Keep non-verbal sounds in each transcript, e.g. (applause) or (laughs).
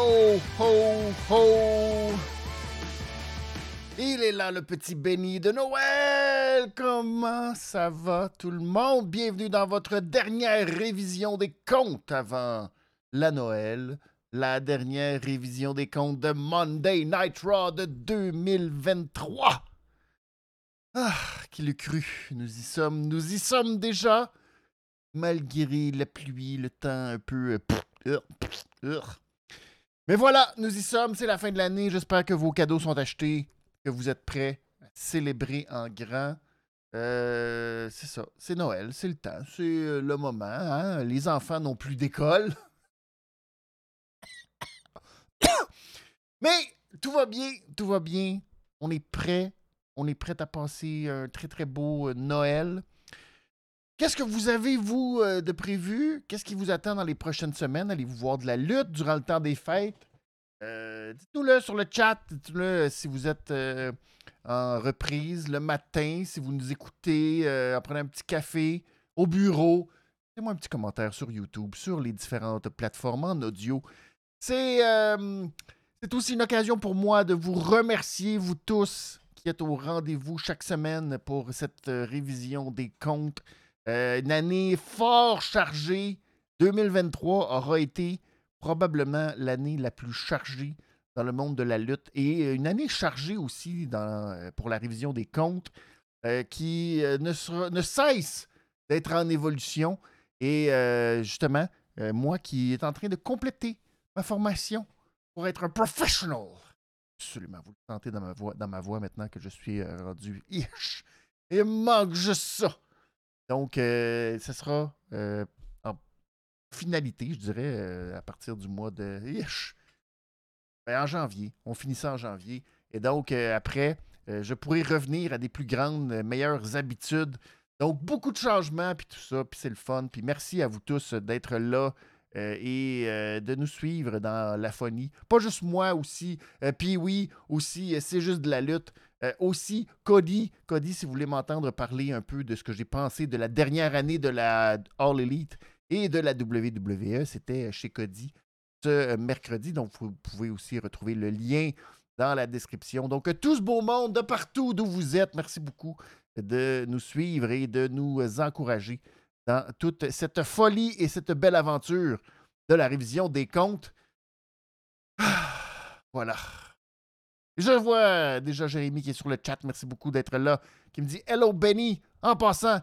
Ho, ho, ho! Il est là, le petit béni de Noël! Comment ça va, tout le monde? Bienvenue dans votre dernière révision des comptes avant la Noël. La dernière révision des comptes de Monday Night Raw de 2023. Ah, qui le cru? Nous y sommes, nous y sommes déjà! Malgré la pluie, le temps un peu... euh, mais voilà, nous y sommes, c'est la fin de l'année. J'espère que vos cadeaux sont achetés, que vous êtes prêts à célébrer en grand. Euh, c'est ça, c'est Noël, c'est le temps, c'est euh, le moment. hein. Les enfants n'ont plus d'école. (coughs) Mais tout va bien, tout va bien. On est prêt. On est prêt à passer un très très beau euh, Noël. Qu'est-ce que vous avez, vous, euh, de prévu? Qu'est-ce qui vous attend dans les prochaines semaines? Allez-vous voir de la lutte durant le temps des fêtes? Euh, Dites-nous-le sur le chat. Dites-nous-le euh, si vous êtes en reprise le matin, si vous nous écoutez en prenant un petit café au bureau. Faites-moi un petit commentaire sur YouTube, sur les différentes plateformes en audio. C'est c'est aussi une occasion pour moi de vous remercier, vous tous qui êtes au rendez-vous chaque semaine pour cette révision des comptes. Euh, une année fort chargée. 2023 aura été probablement l'année la plus chargée dans le monde de la lutte et euh, une année chargée aussi dans, euh, pour la révision des comptes qui ne, cesse d'être en évolution. Et justement, moi qui est en train de compléter ma formation pour être un professional. Absolument, vous le sentez dans ma voix, dans ma voix maintenant que je suis rendu. Ish, il manque juste ça. Donc, euh, ce sera euh, en finalité, je dirais, euh, à partir du mois de. Ben, en janvier. On finit ça en janvier. Et donc, après, je pourrai revenir à des plus grandes, meilleures habitudes. Donc, beaucoup de changements, puis tout ça, puis c'est le fun. Puis merci à vous tous d'être là et de nous suivre dans la phonie. Pas juste moi aussi, puis oui, aussi, c'est juste de la lutte. Euh, aussi, Cody, Cody, si vous voulez m'entendre parler un peu de ce que j'ai pensé de la dernière année de la All Elite et de la WWE, c'était chez Cody ce euh, mercredi. Donc, vous pouvez aussi retrouver le lien dans la description. Donc, euh, tout ce beau monde de partout d'où vous êtes, merci beaucoup de nous suivre et de nous euh, encourager dans toute cette folie et cette belle aventure de la révision des comptes. (sighs) Voilà. Je vois déjà Jérémy qui est sur le chat. Merci beaucoup d'être là. Qui me dit Hello Benny. En passant,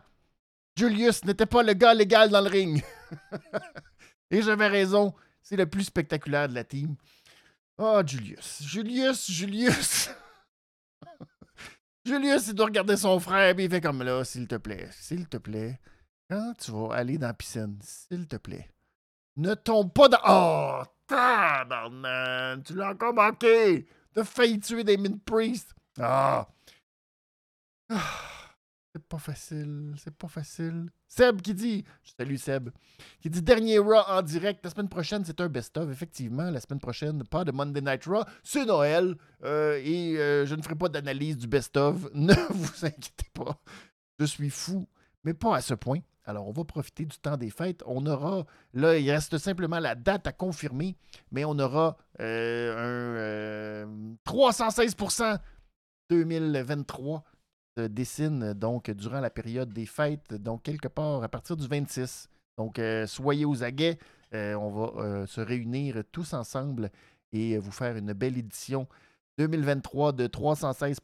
Julius n'était pas le gars légal dans le ring. (laughs) et j'avais raison. C'est le plus spectaculaire de la team. Oh, Julius. Julius, Julius. (laughs) Julius, il doit regarder son frère, il fait comme là, s'il te plaît, s'il te plaît, quand tu vas aller dans la piscine, s'il te plaît, ne tombe pas dans. Oh, tabarnak, tu l'as encore manqué. T'as failli tuer Damien Priest. Ah. Ah, (sighs) C'est pas facile, c'est pas facile. Seb qui dit, je salue Seb, qui dit dernier Raw en direct. La semaine prochaine, c'est un best-of. Effectivement, la semaine prochaine, pas de Monday Night Raw. C'est Noël euh, et euh, je ne ferai pas d'analyse du best-of. (laughs) Ne vous inquiétez pas. Je suis fou, mais pas à ce point. Alors, on va profiter du temps des fêtes. On aura, là, il reste simplement la date à confirmer, mais on aura euh, un euh, 316% 2023 se dessine donc durant la période des fêtes, donc quelque part à partir du 26. Donc, euh, soyez aux aguets. Euh, on va euh, se réunir tous ensemble et vous faire une belle édition 2023 de 316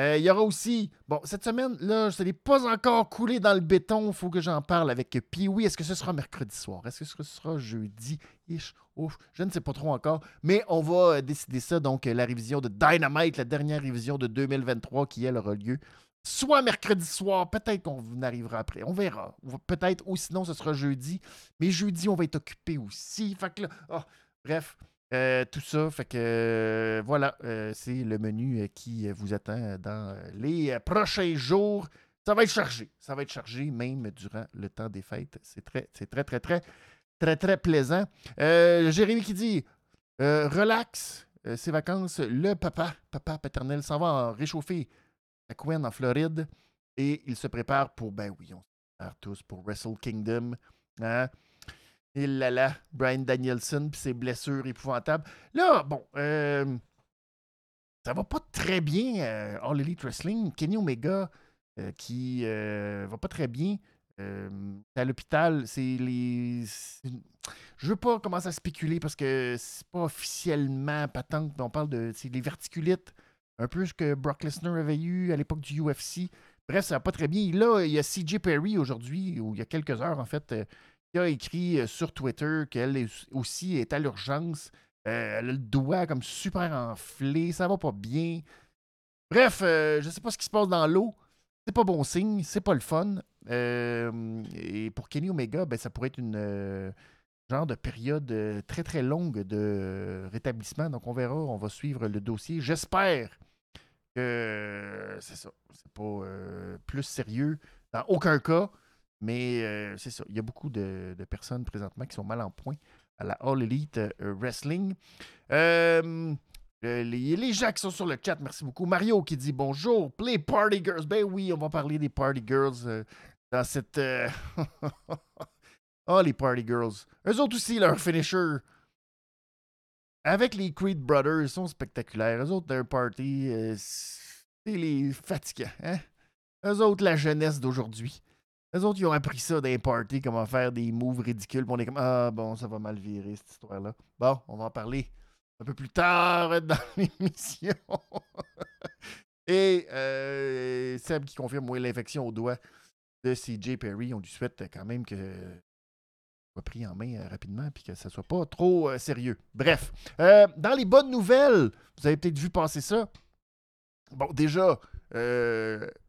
Euh, Il y aura aussi, bon, cette semaine, là, ce n'est pas encore coulé dans le béton. Il faut que j'en parle avec Pee-Wee. Est-ce que ce sera mercredi soir? Est-ce que ce sera jeudi? Ish, ouf, je ne sais pas trop encore. Mais on va euh, décider ça. Donc, euh, la révision de Dynamite, la dernière révision de 2023 qui, elle, aura lieu soit mercredi soir, peut-être qu'on arrivera après. On verra. Peut-être, ou sinon, ce sera jeudi. Mais jeudi, on va être occupé aussi. Fait que là, ah, bref, euh, tout ça. Fait que euh, voilà, euh, c'est le menu qui vous attend dans les prochains jours. Ça va être chargé. Ça va être chargé même durant le temps des fêtes. C'est très, c'est très, très, très, très, très plaisant. Jérémy qui dit relax, ces vacances, le papa, papa paternel, s'en va réchauffer à Quinn en Floride et il se prépare pour, ben oui, on se prépare tous pour Wrestle Kingdom. hein. Et là là, Brian Danielson puis ses blessures épouvantables. Là, bon, euh, ça va pas très bien euh, All Elite Wrestling. Kenny Omega euh, qui va pas très bien. À l'hôpital, c'est les. Je veux pas commencer à spéculer parce que c'est pas officiellement patente, on parle de. C'est les verticulites, un peu ce que Brock Lesnar avait eu à l'époque du UFC. Bref, ça va pas très bien. Là, il y a CJ Perry aujourd'hui, ou il y a quelques heures en fait, a écrit euh, sur Twitter qu'elle aussi est à l'urgence. Euh, elle a le doigt comme super enflé, ça va pas bien. Bref, euh, je sais pas ce qui se passe dans l'eau. C'est pas bon signe, c'est pas le fun. Euh, et pour Kenny Omega, ben, ça pourrait être une genre de période très très longue de rétablissement. Donc on verra, on va suivre le dossier. J'espère que c'est ça. C'est pas plus sérieux dans aucun cas. Mais euh, c'est ça. Il y a beaucoup de, personnes présentement qui sont mal en point à la All Elite euh, Wrestling. Euh, les, les gens qui sont sur le chat, merci beaucoup. Mario qui dit bonjour, play Party Girls. Ben oui, on va parler des Party Girls dans cette. (laughs) oh, les Party Girls. Eux autres aussi, leur finisher. Avec les Creed Brothers, ils sont spectaculaires. Eux autres, leur party, c'est les fatigants. Hein? Eux autres, la jeunesse d'aujourd'hui. Eux autres, ils ont appris ça les parties, comment faire des moves ridicules. Puis on est comme, ah bon, ça va mal virer, cette histoire-là. Bon, on va en parler un peu plus tard (laughs) dans l'émission. (laughs) Et euh, Seb qui confirme, l'infection au doigt de CJ Perry. On lui souhaite quand même que soit pris en main euh, rapidement puis que ça soit pas trop euh, sérieux. Bref, euh, dans les bonnes nouvelles, vous avez peut-être vu passer ça. Bon, déjà,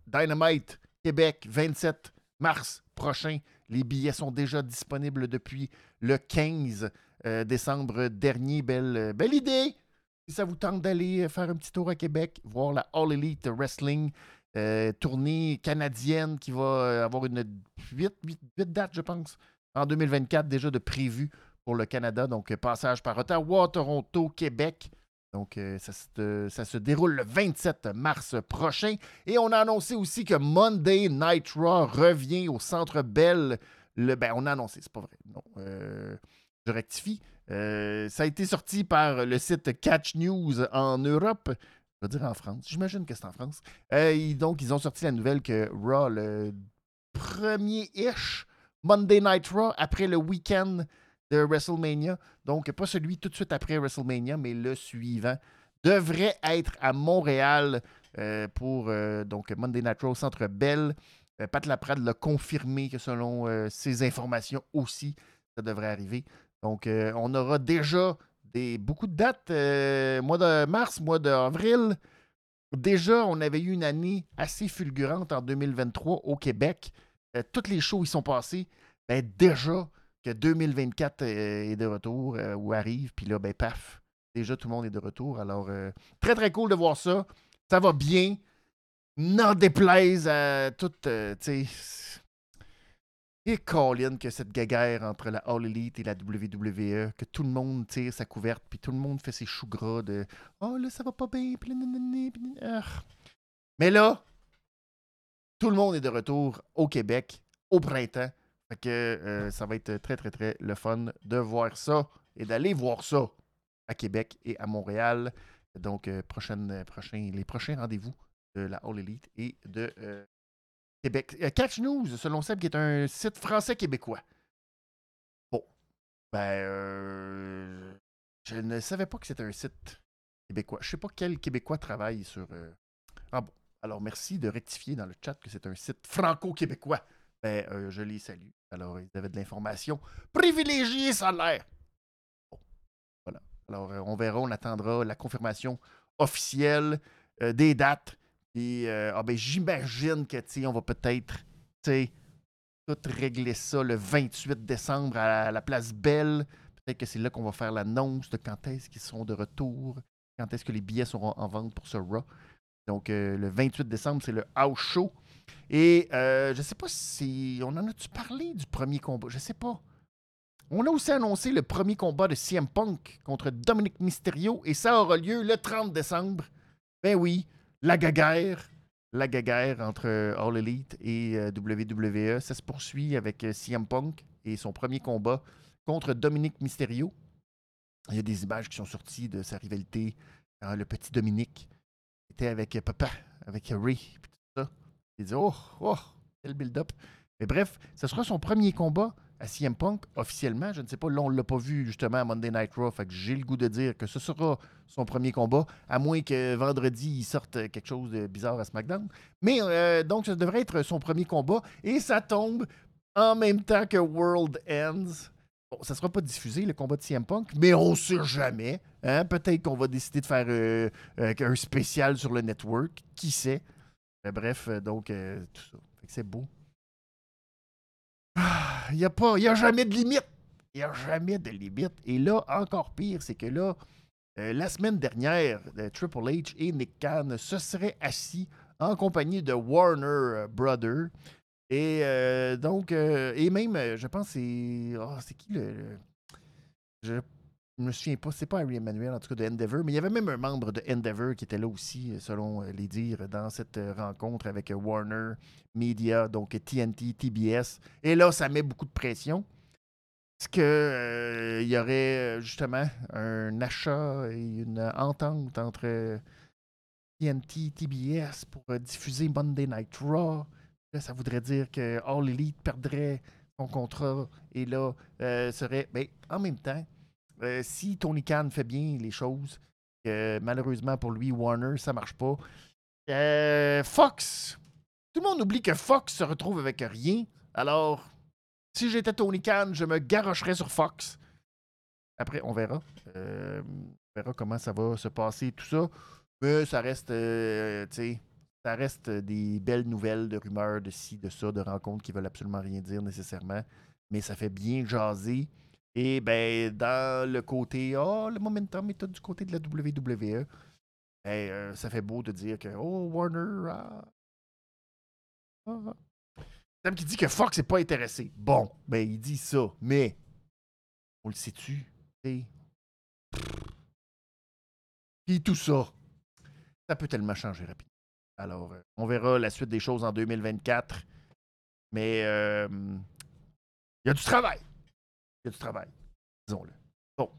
Dynamite Québec, 27 mars prochain. Les billets sont déjà disponibles depuis le 15 euh, décembre dernier. Belle, euh, belle idée! Si ça vous tente d'aller faire un petit tour à Québec, voir la All Elite Wrestling euh, tournée canadienne qui va euh, avoir une 8, 8, 8 dates, je pense, en 2024 déjà de prévu pour le Canada. Donc, euh, passage par Ottawa, Toronto, Québec. Donc, euh, ça, se, ça se déroule le 27 mars prochain. Et on a annoncé aussi que Monday Night Raw revient au Centre Bell. Ben, on a annoncé, c'est pas vrai. Non, euh, je rectifie. Euh, ça a été sorti par le site Catch News en Europe. Je veux dire en France. J'imagine que c'est en France. Euh, et donc, ils ont sorti la nouvelle que Raw, le premier-ish Monday Night Raw, après le week-end de WrestleMania, donc pas celui tout de suite après WrestleMania, mais le suivant, devrait être à Montréal euh, pour euh, donc Monday Night Raw Centre Bell. Euh, Pat Laprade l'a confirmé que selon ses informations aussi, ça devrait arriver. Donc, on aura déjà des, beaucoup de dates. mois de mars, mois d'avril. Déjà, on avait eu une année assez fulgurante en 2023 au Québec. Toutes les shows y sont passés. Ben, déjà que 2024 euh, est de retour euh, ou arrive, puis là, ben paf, déjà tout le monde est de retour. Alors, euh, très très cool de voir ça. Ça va bien. N'en déplaise à tout, euh, tu sais. Et Colin, que cette guéguerre entre la All Elite et la WWE, que tout le monde tire sa couverte, puis tout le monde fait ses choux gras de Oh là, ça va pas bien. Ah. Mais là, tout le monde est de retour au Québec au printemps. Que euh, ça va être très, très, très le fun de voir ça et d'aller voir ça à Québec et à Montréal. Donc, euh, euh, les prochains rendez-vous de la All Elite et de Québec. Catch News, selon Seb, qui est un site français-québécois. Bon. Ben, je ne savais pas que c'était un site québécois. Je ne sais pas quel Québécois travaille sur. Ah bon. Alors, merci de rectifier dans le chat que c'est un site franco-québécois. Ben, euh, je les salue. Alors, ils avaient de l'information privilégiée, ça l'air. Bon. Voilà. Alors, euh, on verra, on attendra la confirmation officielle euh, des dates. Euh, ah ben, j'imagine que, tu on va peut-être, tu tout régler ça le 28 décembre à la place Belle. Peut-être que c'est là qu'on va faire l'annonce de quand est-ce qu'ils seront de retour, quand est-ce que les billets seront en vente pour ce Raw. Donc, le 28 décembre, c'est le house show. Et euh, je sais pas si. On en a-tu parlé du premier combat? Je sais pas. On a aussi annoncé le premier combat de CM Punk contre Dominic Mysterio et ça aura lieu le 30 décembre. Ben oui, la gaguerre. La gaguerre entre euh, All Elite et euh, WWE. Ça se poursuit avec euh, CM Punk et son premier combat contre Dominique Mysterio. Il y a des images qui sont sorties de sa rivalité. quand le petit Dominique était avec papa, avec Ray. Il dit Oh, oh, quel build-up. Mais bref, ce sera son premier combat à CM Punk officiellement. Je ne sais pas, là, on ne l'a pas vu justement à Monday Night Raw. Fait que j'ai le goût de dire que ce sera son premier combat, à moins que vendredi, il sorte quelque chose de bizarre à SmackDown. Mais euh, donc, ça devrait être son premier combat. Et ça tombe en même temps que World Ends. Bon, ça ne sera pas diffusé, le combat de CM Punk, mais on ne sait jamais. Hein? Peut-être qu'on va décider de faire euh, euh, un spécial sur le network. Qui sait? Bref, donc, tout ça. c'est beau. Il n'y a, pas, y a jamais de limite. Il n'y a jamais de limite. Et là, encore pire, c'est que là, euh, la semaine dernière, euh, Triple H et Nick Khan se seraient assis en compagnie de Warner Brothers. Et euh, donc, et même, je pense, c'est. Oh, c'est qui le. Je me souviens pas, c'est pas Harry Emmanuel, en tout cas de Endeavor, mais il y avait même un membre de Endeavor qui était là aussi, selon euh, les dires, dans cette euh, rencontre avec euh, Warner Media, donc TNT, TBS. Et là, ça met beaucoup de pression. Est-ce qu'il y aurait justement un achat et une entente entre TNT, TBS pour diffuser Monday Night Raw? Là, ça voudrait dire que All Elite perdrait son contrat et là, serait. Mais en même temps, euh, si Tony Khan fait bien les choses, malheureusement pour lui, Warner, ça marche pas. Euh, Fox. Tout le monde oublie que Fox se retrouve avec rien. Alors, si j'étais Tony Khan, je me garocherais sur Fox. Après, on verra. Euh, on verra comment ça va se passer, tout ça. Mais ça reste, ça reste des belles nouvelles de rumeurs de ci, de ça, de rencontres qui veulent absolument rien dire nécessairement. Mais ça fait bien jaser. Et ben, dans le côté, oh, le momentum est tout du côté de la WWE, ben, euh, ça fait beau de dire que, oh, Warner. Ah, ah. Sam qui dit que Fox n'est pas intéressé. Bon, ben, il dit ça, mais on le sait-tu? Puis tout ça, ça peut tellement changer rapidement. Alors, euh, on verra la suite des choses en 2024. Mais euh, il y a du travail. Il y a du travail. Disons-le. Bon.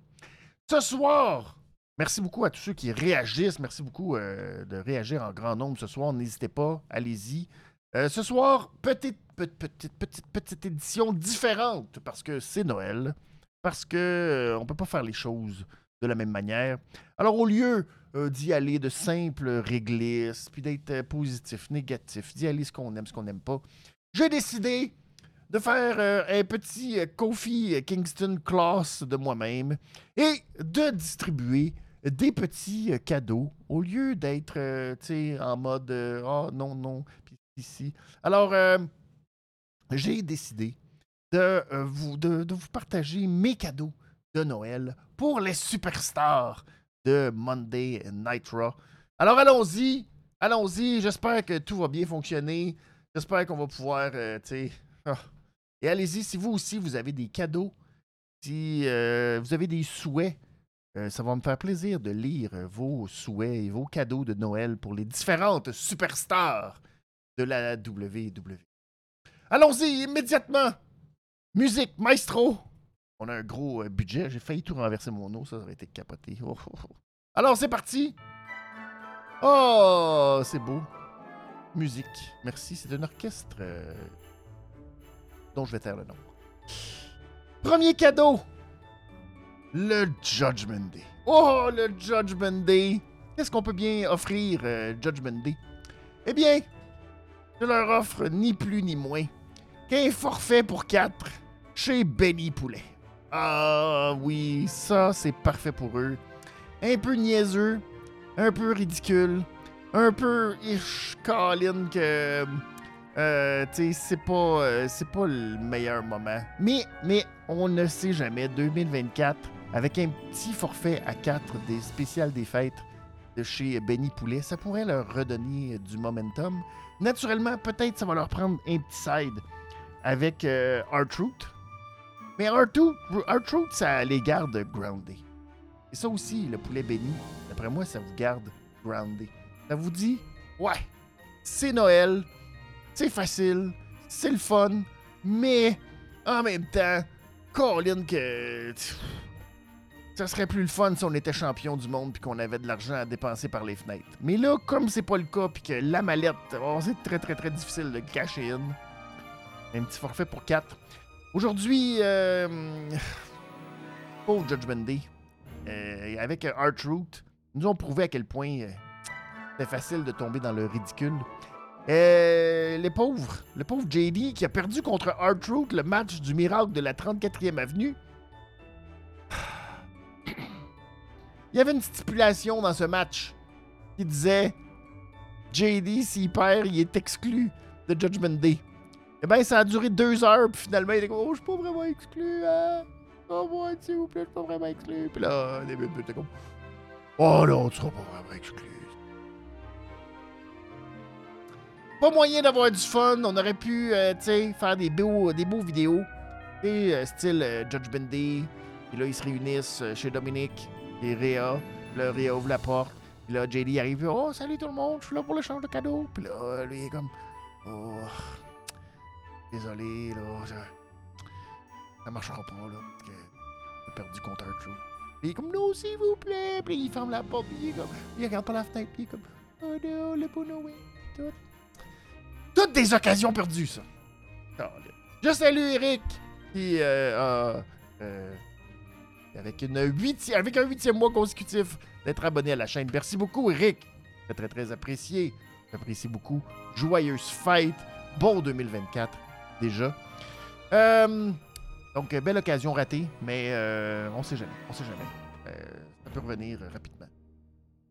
Ce soir, merci beaucoup à tous ceux qui réagissent. Merci beaucoup euh, de réagir en grand nombre ce soir. N'hésitez pas, allez-y. Euh, ce soir, petite, petite, petite, petite édition différente parce que c'est Noël. Parce que euh, on peut pas faire les choses de la même manière. Alors, au lieu d'y aller de simples réglisses, puis d'être positif, négatif, d'y aller ce qu'on aime, ce qu'on n'aime pas, j'ai décidé de faire euh, un petit euh, Kofi Kingston class de moi-même et de distribuer des petits euh, cadeaux au lieu d'être en mode oh non, non, puis ici. Alors, j'ai décidé de, vous, de, vous partager mes cadeaux de Noël pour les superstars de Monday Night Raw. Alors, allons-y. Allons-y. J'espère que tout va bien fonctionner. J'espère qu'on va pouvoir, ah, et allez-y, si vous aussi, vous avez des cadeaux, si euh, vous avez des souhaits, euh, ça va me faire plaisir de lire vos souhaits et vos cadeaux de Noël pour les différentes superstars de la WWE. Allons-y immédiatement. Musique, maestro. On a un gros euh, budget. J'ai failli tout renverser mon eau, ça aurait été capoté. Oh, oh, oh. Alors, c'est parti. Oh, c'est beau. Musique. Merci, c'est un orchestre dont je vais taire le nom. Premier cadeau, le Judgment Day. Oh, le Judgment Day. Qu'est-ce qu'on peut bien offrir, euh, Judgment Day? Eh bien, je leur offre ni plus ni moins qu'un forfait pour quatre chez Benny Poulet. Ah oui, ça c'est parfait pour eux. Un peu niaiseux, un peu ridicule, un peu ish, que euh, c'est pas, euh, c'est pas le meilleur moment. Mais, mais on ne sait jamais. 2024, avec un petit forfait à 4 des spéciales des fêtes de chez Benny Poulet, ça pourrait leur redonner du momentum. Naturellement, peut-être ça va leur prendre un petit side avec euh, R-Truth. Mais R-Truth, ça les garde groundés. Et ça aussi, le poulet Benny, d'après moi, ça vous garde groundé. Ça vous dit, ouais, c'est Noël, c'est facile, c'est le fun, mais en même temps, Colin, que. Ça serait plus le fun si on était champion du monde puis qu'on avait de l'argent à dépenser par les fenêtres. Mais là, comme c'est pas le cas puis que la mallette, oh, c'est très très très difficile de cacher une. Un petit forfait pour 4. Aujourd'hui, euh, Judgment Day, euh, avec Art Root, nous ont prouvé à quel point euh, c'est facile de tomber dans le ridicule. Euh, les pauvres, le pauvre JD qui a perdu contre Art Root le match du miracle de la 34e avenue. (sighs) Il y avait une stipulation dans ce match qui disait JD, s'il perd, il est exclu de Judgment Day. Eh bien, ça a duré deux heures, puis finalement, il est comme, oh, je suis pas vraiment exclu, hein. Oh, moi, s'il vous plaît, je suis pas vraiment exclu. Puis là, début, t'es comme, oh non, tu seras pas vraiment exclu. Pas moyen d'avoir du fun. On aurait pu, euh, faire des beaux, des beaux vidéos. Euh, style euh, Judge Bendy. Puis là, ils se réunissent chez Dominique et Réa. Là, Réa ouvre la porte. Puis là, JD arrive. Oh, salut tout le monde, je suis là pour l'échange de cadeaux. Puis là, lui, il est comme. Oh. Désolé, là. Ça, marchera pas, là. Parce que j'ai perdu un trou. Puis il est comme, non, s'il vous plaît. Puis il ferme la porte. Puis il est comme. Il regarde par la fenêtre. Puis il est comme, oh le bon. Tout. Toutes des occasions perdues, ça. Je salue Eric, qui euh, euh, avec, un huitième mois consécutif d'être abonné à la chaîne. Merci beaucoup, Eric. Très, très, très apprécié. J'apprécie beaucoup. Joyeuse fête. Bon 2024, déjà. Euh, donc, belle occasion ratée, mais on sait jamais. On sait jamais. Ça peut revenir rapidement.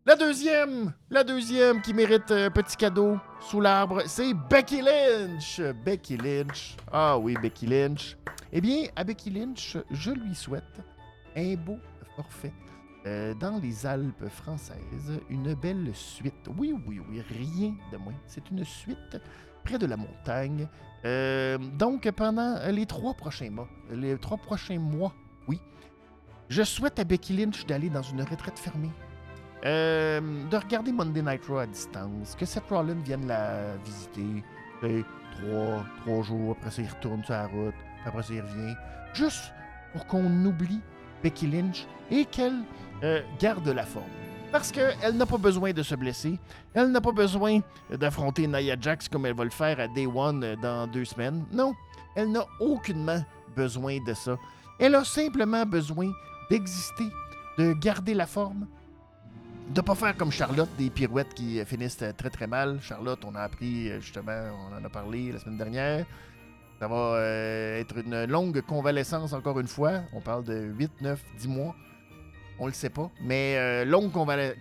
La deuxième, la deuxième qui mérite un petit cadeau sous l'arbre, c'est Becky Lynch. Becky Lynch. Ah oui, Becky Lynch. Eh bien, à Becky Lynch, je lui souhaite un beau forfait euh, dans les Alpes françaises, une belle suite. Oui, oui, oui, rien de moins. C'est une suite près de la montagne. Euh, donc, pendant les trois prochains mois, les trois prochains mois, oui, je souhaite à Becky Lynch d'aller dans une retraite fermée. Euh, de regarder Monday Night Raw à distance, que Seth Rollins vienne la visiter, et trois, trois jours, après ça il retourne sur la route, après ça il revient, juste pour qu'on oublie Becky Lynch et qu'elle euh, garde la forme. Parce qu'elle n'a pas besoin de se blesser, elle n'a pas besoin d'affronter Nia Jax comme elle va le faire à Day One euh, dans deux semaines. Non, elle n'a aucunement besoin de ça. Elle a simplement besoin d'exister, de garder la forme, de pas faire comme Charlotte, des pirouettes qui euh, finissent euh, très très mal. Charlotte, on a appris euh, justement, on en a parlé la semaine dernière. Ça va être une longue convalescence encore une fois. On parle de 8, 9, 10 mois. On le sait pas. Mais longue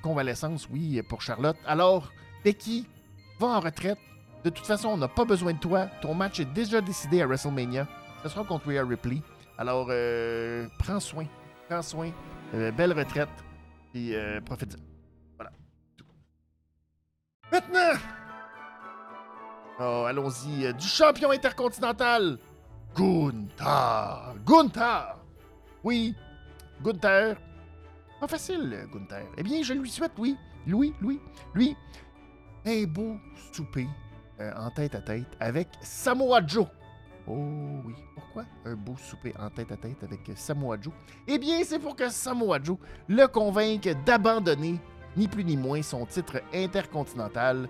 convalescence, oui, pour Charlotte. Alors, Becky, va en retraite. De toute façon, on n'a pas besoin de toi. Ton match est déjà décidé à WrestleMania. Ce sera contre Rhea Ripley. Alors, prends soin. Prends soin. Belle retraite. Puis, profite-en. Maintenant! Oh, allons-y. euh, Du champion intercontinental, Gunther. Gunther! Oui, Gunther. Pas facile, euh, Gunther. Eh bien, je lui souhaite, oui. Louis, Louis, lui, un beau souper euh, en tête à tête avec Samoa Joe. Oh oui, pourquoi un beau souper en tête à tête avec Samoa Joe? Eh bien, c'est pour que Samoa Joe le convainque d'abandonner, ni plus ni moins, son titre intercontinental.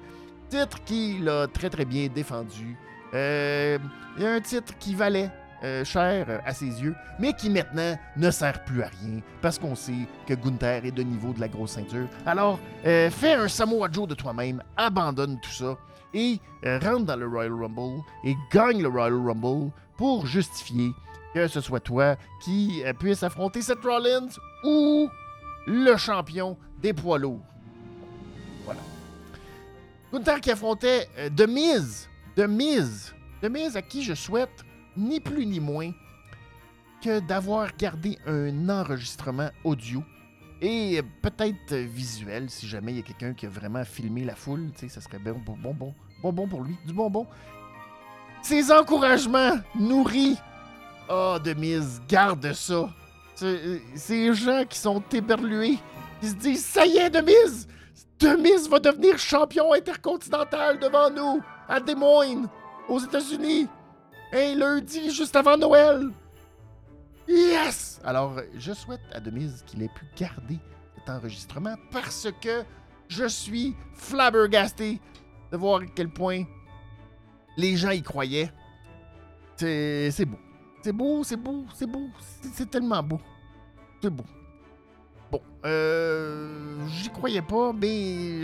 Titre qu'il a très très bien défendu. Euh, un titre qui valait euh, cher à ses yeux, mais qui maintenant ne sert plus à rien parce qu'on sait que Gunther est de niveau de la grosse ceinture. Alors, euh, fais un Samoa Joe de toi-même, abandonne tout ça et euh, rentre dans le Royal Rumble et gagne le Royal Rumble pour justifier que ce soit toi qui puisse affronter Seth Rollins ou le champion des poids lourds. Voilà. Gunther qui affrontait euh, The Miz. The Miz. The Miz à qui je souhaite ni plus ni moins que d'avoir gardé un enregistrement audio et euh, peut-être visuel si jamais il y a quelqu'un qui a vraiment filmé la foule, tu ça serait bon, bon, bon, bon, bonbon pour lui, du bonbon. Ces encouragements nourris. Oh, de mise, garde ça. Euh, Ces gens qui sont éberlués, qui se disent ça y est, de mise, de mise va devenir champion intercontinental devant nous à Des Moines, aux États-Unis, un lundi juste avant Noël. Yes! Alors, je souhaite à Demise qu'il ait pu garder cet enregistrement parce que je suis flabbergasté de voir à quel point les gens y croyaient. C'est beau. C'est beau, c'est beau, c'est beau. C'est tellement beau. C'est beau. Bon, euh, j'y croyais pas, mais.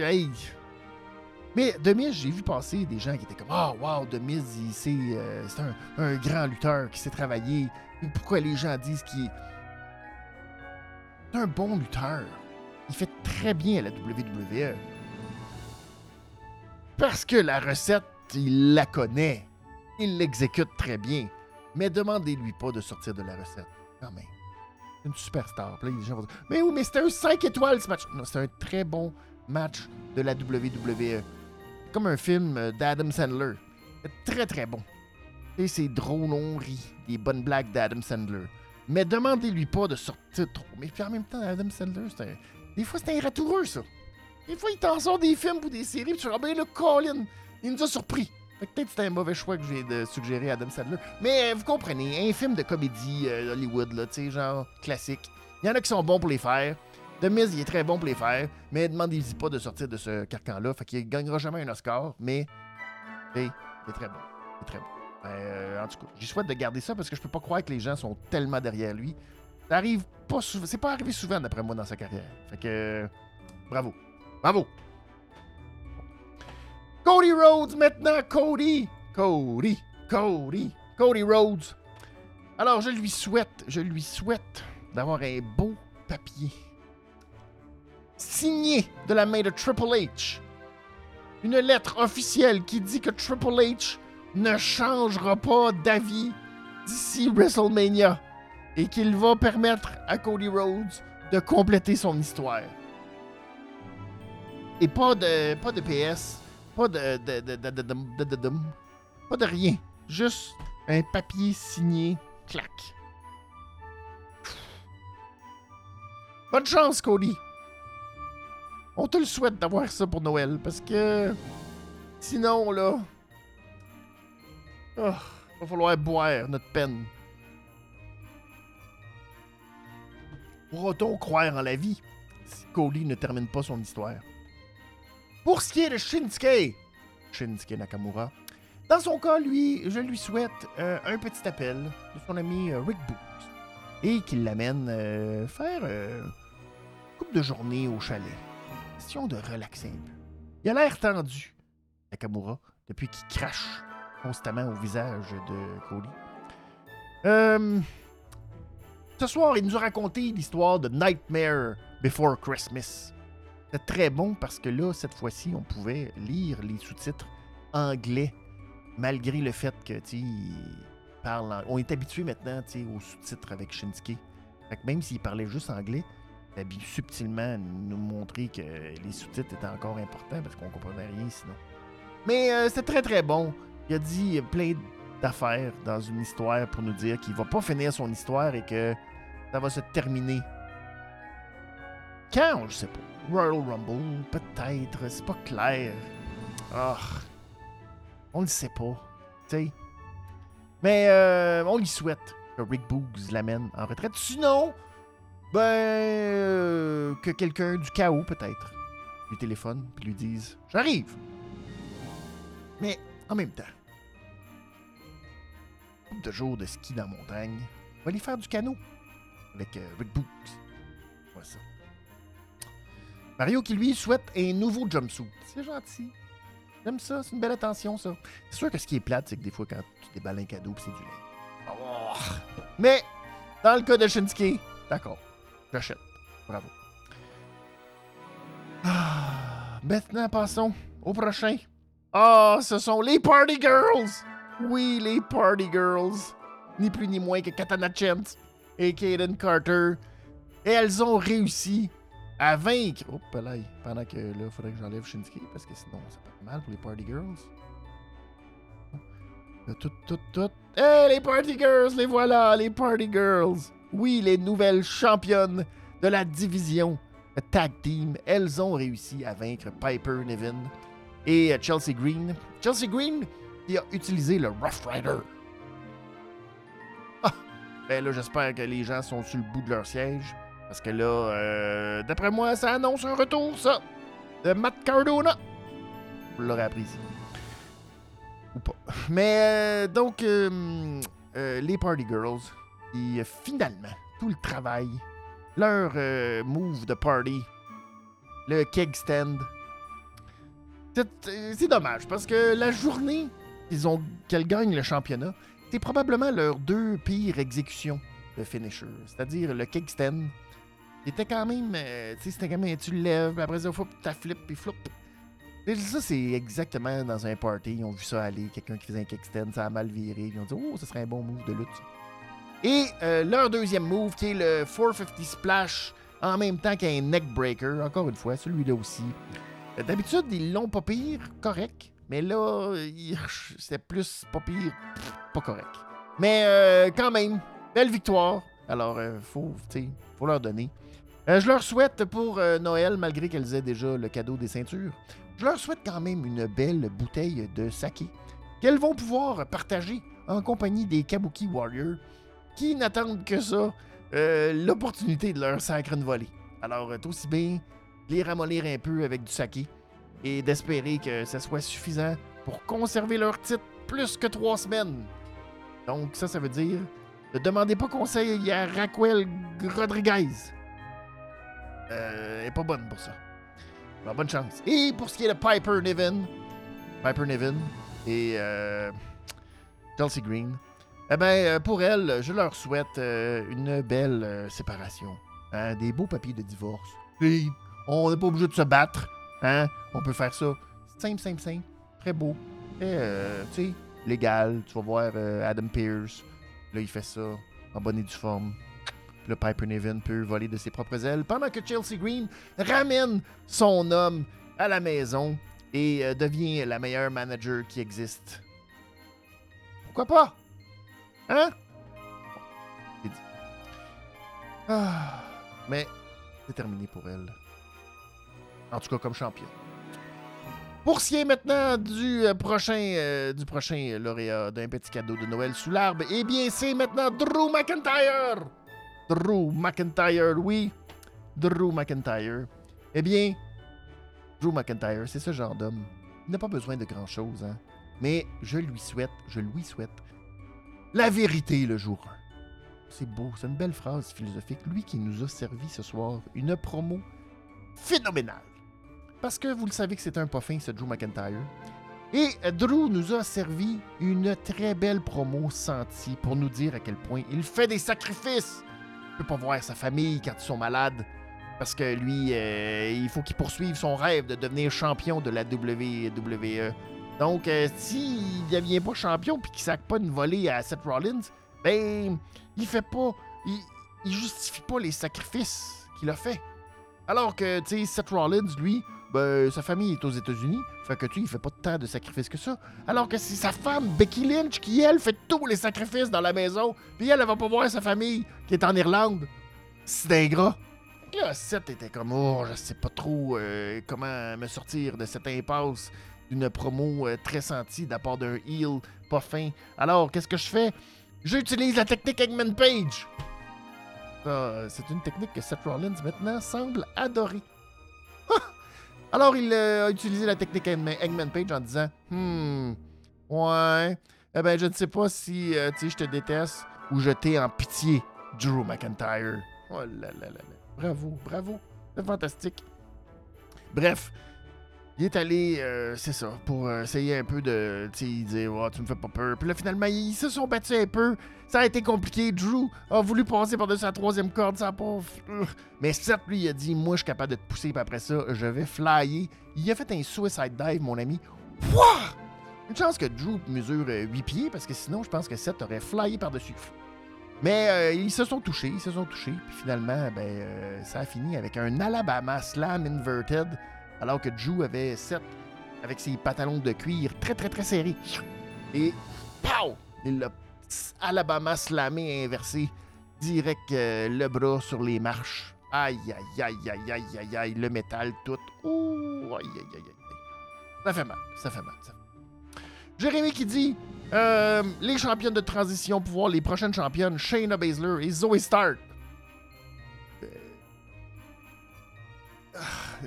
Mais Demise, j'ai vu passer des gens qui étaient comme Ah, oh, wow, Demise, c'est euh, un, un, grand lutteur qui sait travailler. Pourquoi les gens disent qu'il est. C'est un bon lutteur? Il fait très bien à la WWE. Parce que la recette, il la connaît. Il l'exécute très bien. Mais demandez-lui pas de sortir de la recette. Non, mais une superstar. les gens Mais oui, mais c'était un 5 étoiles ce match. Non, c'est un très bon match de la WWE. Comme un film euh, d'Adam Sandler. Très très bon. Et c'est drôle, on rit. Des bonnes blagues d'Adam Sandler. Mais demandez-lui pas de sortir trop. Mais puis en même temps, Adam Sandler, c'est un... des fois c'est un ratoureux ça. Des fois il t'en sort des films ou des séries, puis tu dis, ben le Colin, il nous a surpris. Peut-être c'était un mauvais choix que je viens de suggérer à Adam Sandler. Mais euh, vous comprenez, un film de comédie euh, Hollywood, là, tu sais, genre classique. Il y en a qui sont bons pour les faire. The Miz, il est très bon pour les faire. Mais demandez-y pas de sortir de ce carcan-là. Fait qu'il gagnera jamais un Oscar. Mais, il est très bon. Très bon. Euh, en tout cas, j'y souhaite de garder ça parce que je peux pas croire que les gens sont tellement derrière lui. Ça arrive pas souvent. C'est pas arrivé souvent, d'après moi, dans sa carrière. Fait que, bravo. Bravo. Cody Rhodes maintenant, Cody. Cody, Cody, Cody Rhodes. Alors, je lui souhaite, je lui souhaite d'avoir un beau papier signé de la main de Triple H. Une lettre officielle qui dit que Triple H ne changera pas d'avis d'ici WrestleMania et qu'il va permettre à Cody Rhodes de compléter son histoire. Et pas de, pas de PS, pas de, de, Pas de rien. Juste un papier signé. Clac. Bonne chance, Cody. On te le souhaite d'avoir ça pour Noël, parce que... Sinon, là... Oh, va falloir boire notre peine. Pourra-t-on croire en la vie si Cody ne termine pas son histoire? Pour ce qui est de Shinsuke, Shinsuke Nakamura, dans son cas, lui, je lui souhaite euh, un petit appel de son ami euh, Rick Books et qu'il l'amène euh, faire une couple de journées au chalet. Question de relaxer un peu. Il a l'air tendu, Nakamura, depuis qu'il crache constamment au visage de Cody. ce soir, il nous a raconté l'histoire de Nightmare Before Christmas. C'était très bon parce que là, cette fois-ci, on pouvait lire les sous-titres anglais, malgré le fait que, tu parle. On est habitué maintenant, aux sous-titres avec Shinsuke. Fait que même s'il parlait juste anglais, il a subtilement nous montrer que les sous-titres étaient encore importants parce qu'on comprenait rien sinon. Mais euh, c'est très très bon. Il a dit plein d'affaires dans une histoire pour nous dire qu'il va pas finir son histoire et que ça va se terminer. Quand, je sais pas. Royal Rumble, peut-être, c'est pas clair. Ah, on le sait pas, tu sais. Mais euh, on lui souhaite que Rick Boogs l'amène en retraite. Sinon, ben, euh, que quelqu'un du chaos, peut-être, lui téléphone puis lui dise J'arrive. Mais en même temps, de jours de ski dans la montagne, on va aller faire du canot avec euh, Rick Boogs. Voilà ça. Mario qui lui souhaite un nouveau jumpsuit. C'est gentil. J'aime ça, c'est une belle attention ça. C'est sûr que ce qui est plate, c'est que des fois quand tu déballes un cadeau, c'est du lait. Oh. Mais dans le cas de Shinsuke, d'accord, j'achète. Bravo. Ah, maintenant, passons au prochain. Ah, ce sont les Party Girls! Oui, les Party Girls. Ni plus ni moins que Katana Chance et Kaden Carter. Et elles ont réussi à vaincre. Oh, là, pendant que là, il faudrait que j'enlève Shinsuke parce que sinon, ça peut être mal pour les Party Girls. tout, tout, tout. Hey, les Party Girls, les voilà, les Party Girls. Oui, les nouvelles championnes de la division Tag Team. Elles ont réussi à vaincre Piper Niven et Chelsea Green. Chelsea Green qui a utilisé le Rough Rider. Ah, Ben là, j'espère que les gens sont sur le bout de leur siège. Parce que là, euh, d'après moi, ça annonce un retour, ça, de Matt Cardona. Vous l'aurez appris ici. Ou pas. Mais euh, donc, euh, les Party Girls, et finalement, tout le travail, leur move de party, le keg stand, c'est c'est dommage parce que la journée qu'ils ont qu'elles gagnent le championnat, c'est probablement leurs deux pires exécutions de finisher. C'est-à-dire le keg stand. C'était quand même. euh, tu sais, c'était quand même. Tu le lèves, puis après ça, faut ta flip, puis flop. Ça, c'est exactement dans un party. Ils ont vu ça aller. Quelqu'un qui faisait un kick stand, ça a mal viré. Ils ont dit, oh, ce serait un bon move de lutte. Et euh, leur deuxième move, qui est le 450 splash, en même temps qu'un neck breaker. Encore une fois, celui-là aussi. D'habitude, ils l'ont pas pire, correct. Mais là, c'était plus pas pire, pas correct. Mais euh, quand même, belle victoire. Alors, euh, faut, tu faut leur donner. Euh, je leur souhaite pour euh, Noël, malgré qu'elles aient déjà le cadeau des ceintures, je leur souhaite quand même une belle bouteille de saké qu'elles vont pouvoir partager en compagnie des Kabuki Warriors qui n'attendent que ça, euh, l'opportunité de leur sacre une volée. Alors, aussi bien les ramollir un peu avec du saké et d'espérer que ça soit suffisant pour conserver leur titre plus que trois semaines. Donc, ça, ça veut dire ne demandez pas conseil à Raquel Rodriguez. Euh, elle est pas bonne pour ça. Bonne chance. Et pour ce qui est de Piper Niven, Piper Niven et euh, Green, eh ben, euh, pour elle, je leur souhaite euh, une belle séparation. Hein, des beaux papiers de divorce. Et on n'est pas obligé de se battre. Hein? On peut faire ça. Simple, simple, simple. Très beau. Euh, tu sais, légal. Tu vas voir Adam Pierce. Là, il fait ça en bonne et due forme. Le Piper Niven peut voler de ses propres ailes pendant que Chelsea Green ramène son homme à la maison et euh, devient la meilleure manager qui existe. Pourquoi pas? Hein? Ah, mais c'est terminé pour elle. En tout cas, comme champion. Pour ce est maintenant du euh, prochain, euh, du prochain lauréat d'un petit cadeau de Noël sous l'arbre, eh bien, c'est maintenant Drew McIntyre! Drew McIntyre, oui. Drew McIntyre. Eh bien, Drew McIntyre, c'est ce genre d'homme. Il n'a pas besoin de grand-chose, hein. Mais je lui souhaite, je lui souhaite la vérité le jour 1. C'est beau, c'est une belle phrase philosophique. Lui qui nous a servi ce soir une promo phénoménale. Parce que vous le savez que c'est un pas fin, ce Drew McIntyre. Et Drew nous a servi une très belle promo sentie pour nous dire à quel point il fait des sacrifices. Peut pas voir sa famille quand ils sont malades. Parce que lui, euh, il faut qu'il poursuive son rêve de devenir champion de la WWE. Donc, euh, s'il devient pas champion puis qu'il sac pas une volée à Seth Rollins, ben, il fait pas. Il, il justifie pas les sacrifices qu'il a fait. Alors que, tu sais, Seth Rollins, lui, ben, sa famille est aux États-Unis, fait que, tu il fait pas tant de sacrifices que ça. Alors que c'est sa femme, Becky Lynch, qui, elle, fait tous les sacrifices dans la maison, puis elle, elle va pas voir sa famille, qui est en Irlande. C'est ingrat. Là, Seth était comme, oh, je sais pas trop euh, comment me sortir de cette impasse d'une promo euh, très sentie de la d'un heel pas fin. Alors, qu'est-ce que je fais? J'utilise la technique Eggman Page. Euh, c'est une technique que Seth Rollins maintenant semble adorer. Alors, il euh, a utilisé la technique Eggman Page en disant Hmm, ouais, eh ben, je ne sais pas si euh, je te déteste ou je t'ai en pitié, Drew McIntyre. Oh là là là là. Bravo, bravo. C'est fantastique. Bref, il est allé, euh, c'est ça, pour euh, essayer un peu de, tu sais, dire, tu me fais pas peur. Puis là, finalement, ils se sont battus un peu. Ça a été compliqué. Drew a voulu passer par-dessus la troisième corde, a pas. Mais Seth, lui, il a dit, moi, je suis capable de te pousser, puis après ça, je vais flyer. Il a fait un suicide dive, mon ami. Wouah! Une chance que Drew mesure euh, 8 pieds, parce que sinon, je pense que Seth aurait flyé par-dessus. Mais euh, ils se sont touchés, ils se sont touchés. Puis finalement, ben, euh, ça a fini avec un Alabama Slam Inverted, alors que Drew avait Seth avec ses pantalons de cuir très, très, très serrés. Et, pow! Il l'a Alabama slamé inversé, direct euh, le bras sur les marches. Aïe, aïe, aïe, aïe, aïe, aïe, aïe, le métal tout. Ouh, aïe, aïe, aïe, aïe. Ça fait mal, ça fait mal. Ça. Jérémy qui dit euh, les championnes de transition pour voir les prochaines championnes, Shayna Baszler et Zoe Stark. Euh, ah,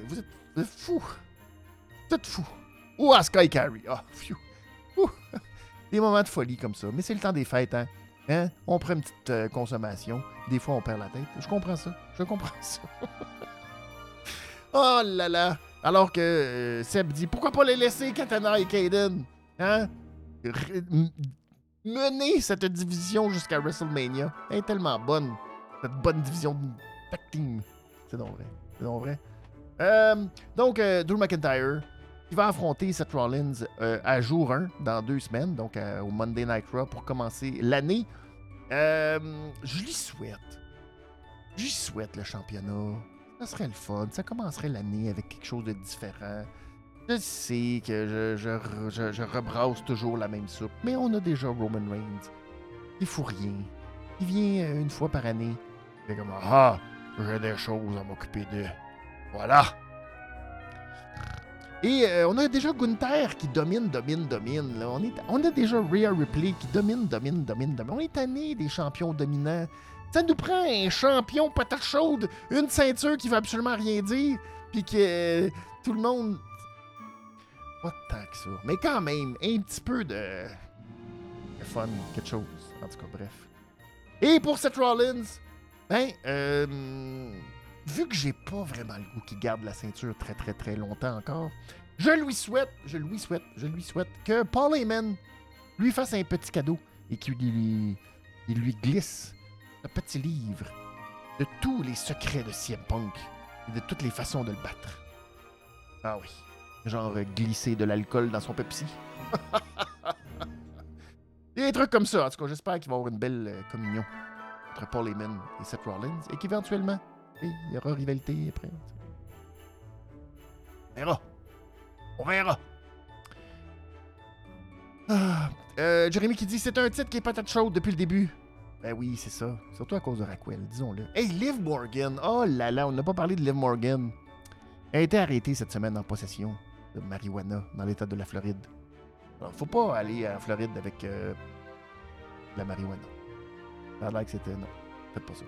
vous, êtes, êtes fous. Vous êtes fous. Ou Asuka et Carrie. Ah. Ouh. Des moments de folie comme ça. Mais c'est le temps des fêtes, hein? hein? On prend une petite euh, consommation. Des fois, on perd la tête. Je comprends ça. Je comprends (laughs) ça. oh là là. Alors que euh, Seb dit pourquoi pas les laisser Katana et Kaden? Hein? Mener cette division jusqu'à WrestleMania. Elle est tellement bonne. Cette bonne division de tag team. C'est donc vrai. C'est donc vrai. Euh, donc, euh, Drew McIntyre, qui va affronter Seth Rollins euh, à jour 1 dans deux semaines, donc au Monday Night Raw pour commencer l'année. Je lui souhaite. Je lui souhaite le championnat. Ça serait le fun. Ça commencerait l'année avec quelque chose de différent. Je sais que je, je, re- je- je rebrasse toujours la même soupe, mais on a déjà Roman Reigns. Il faut rien. Il vient une fois par année. Il est comme Ah, j'ai des choses à m'occuper de. Voilà. Et euh, on a déjà Gunther qui domine, domine, domine. Là. On, est, a déjà Rhea Ripley qui domine, domine, domine, domine. On est tanné des champions dominants. Ça nous prend un champion patate chaude, une ceinture qui veut absolument rien dire, puis que euh, tout le monde. Pas tant que ça. Mais quand même, un petit peu de. de fun, quelque chose. En tout cas, bref. Et pour Seth Rollins, ben, euh, vu que j'ai pas vraiment le goût qu'il garde la ceinture très très très longtemps encore, je lui souhaite, je lui souhaite, je lui souhaite que Paul Heyman lui fasse un petit cadeau et qu'il lui, glisse un petit livre de tous les secrets de CM Punk et de toutes les façons de le battre. Ah oui. Genre glisser de l'alcool dans son Pepsi. (laughs) Des trucs comme ça. En tout cas, j'espère qu'il va avoir une belle euh, communion entre Paul Heyman et Seth Rollins et qu'éventuellement, il y aura rivalité après. On verra. On verra. Ah, euh, Jérémy qui dit c'est un titre qui est patate chaude depuis le début. Ben oui, c'est ça. Surtout à cause de Raquel, disons-le. Hey, Liv Morgan. Oh là là, on n'a pas parlé de Liv Morgan. Elle a été arrêtée cette semaine en possession de marijuana dans l'état de la Floride. Alors, faut pas aller en Floride avec euh, la marijuana. Ça a c'était. Non, faites pas ça.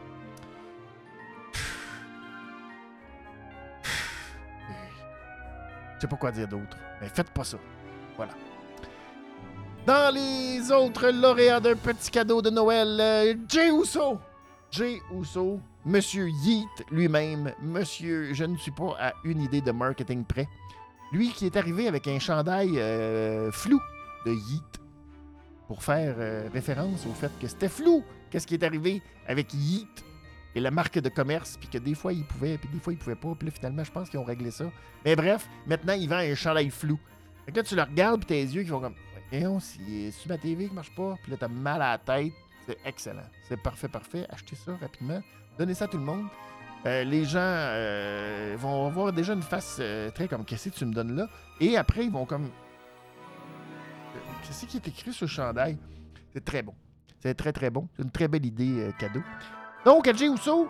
Sais pas quoi dire d'autre. Mais faites pas ça. Voilà. Dans les autres lauréats d'un petit cadeau de Noël, euh, Jay Uso. Jay Uso, Monsieur Yeet lui-même, Monsieur, je ne suis pas à une idée de marketing près. Lui qui est arrivé avec un chandail euh, flou de Yeet pour faire euh, référence au fait que c'était flou. Qu'est-ce qui est arrivé avec Yeet? Et la marque de commerce, puis que des fois il pouvait, puis des fois il pouvait pas, puis là finalement je pense qu'ils ont réglé ça. Mais bref, maintenant il vend un chandail flou. Fait que là tu le regardes, puis tes yeux qui vont comme, voyons, si c'est ma TV qui marche pas, puis là t'as mal à la tête. C'est excellent. C'est parfait, parfait. Achetez ça rapidement. Donnez ça à tout le monde. Euh, les gens euh, vont avoir déjà une face euh, très comme qu'est-ce que tu me donnes là? Et après ils vont comme qu'est-ce qui est écrit sur le chandail? C'est très bon c'est très très bon c'est une très belle idée cadeau donc Uso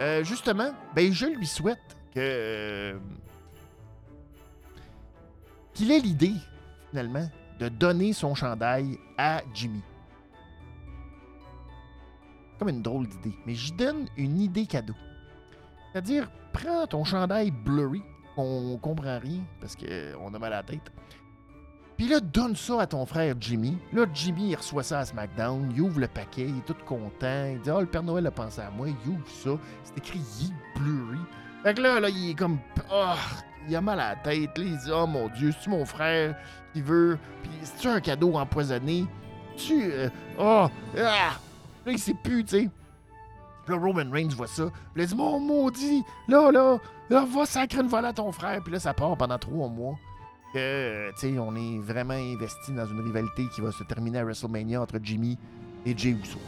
euh, justement ben je lui souhaite euh, qu'il ait l'idée finalement de donner son chandail à Jimmy comme une drôle d'idée mais je donne une idée cadeau c'est-à-dire, prends ton chandail blurry, on comprend rien parce qu'on a mal à la tête. Puis là, donne ça à ton frère Jimmy. Là, Jimmy, il reçoit ça à SmackDown, il ouvre le paquet, il est tout content. Il dit Ah, le Père Noël a pensé à moi, il ouvre ça. C'est écrit Ye Blurry. Fait que là, là, il est comme Ah, il a mal à la tête. Là, il dit Oh mon Dieu, c'est-tu mon frère qui veut Puis c'est-tu un cadeau empoisonné? Tu. Oh, ah! Là, il sait plus, tu sais. Là, Roman Reigns voit ça. Puis là, il dit Mon maudit, là, là, là, va sacrer une volée à ton frère. Puis là, ça part pendant trois mois. Que, euh, on est vraiment investi dans une rivalité qui va se terminer à WrestleMania entre Jimmy et Jey Uso.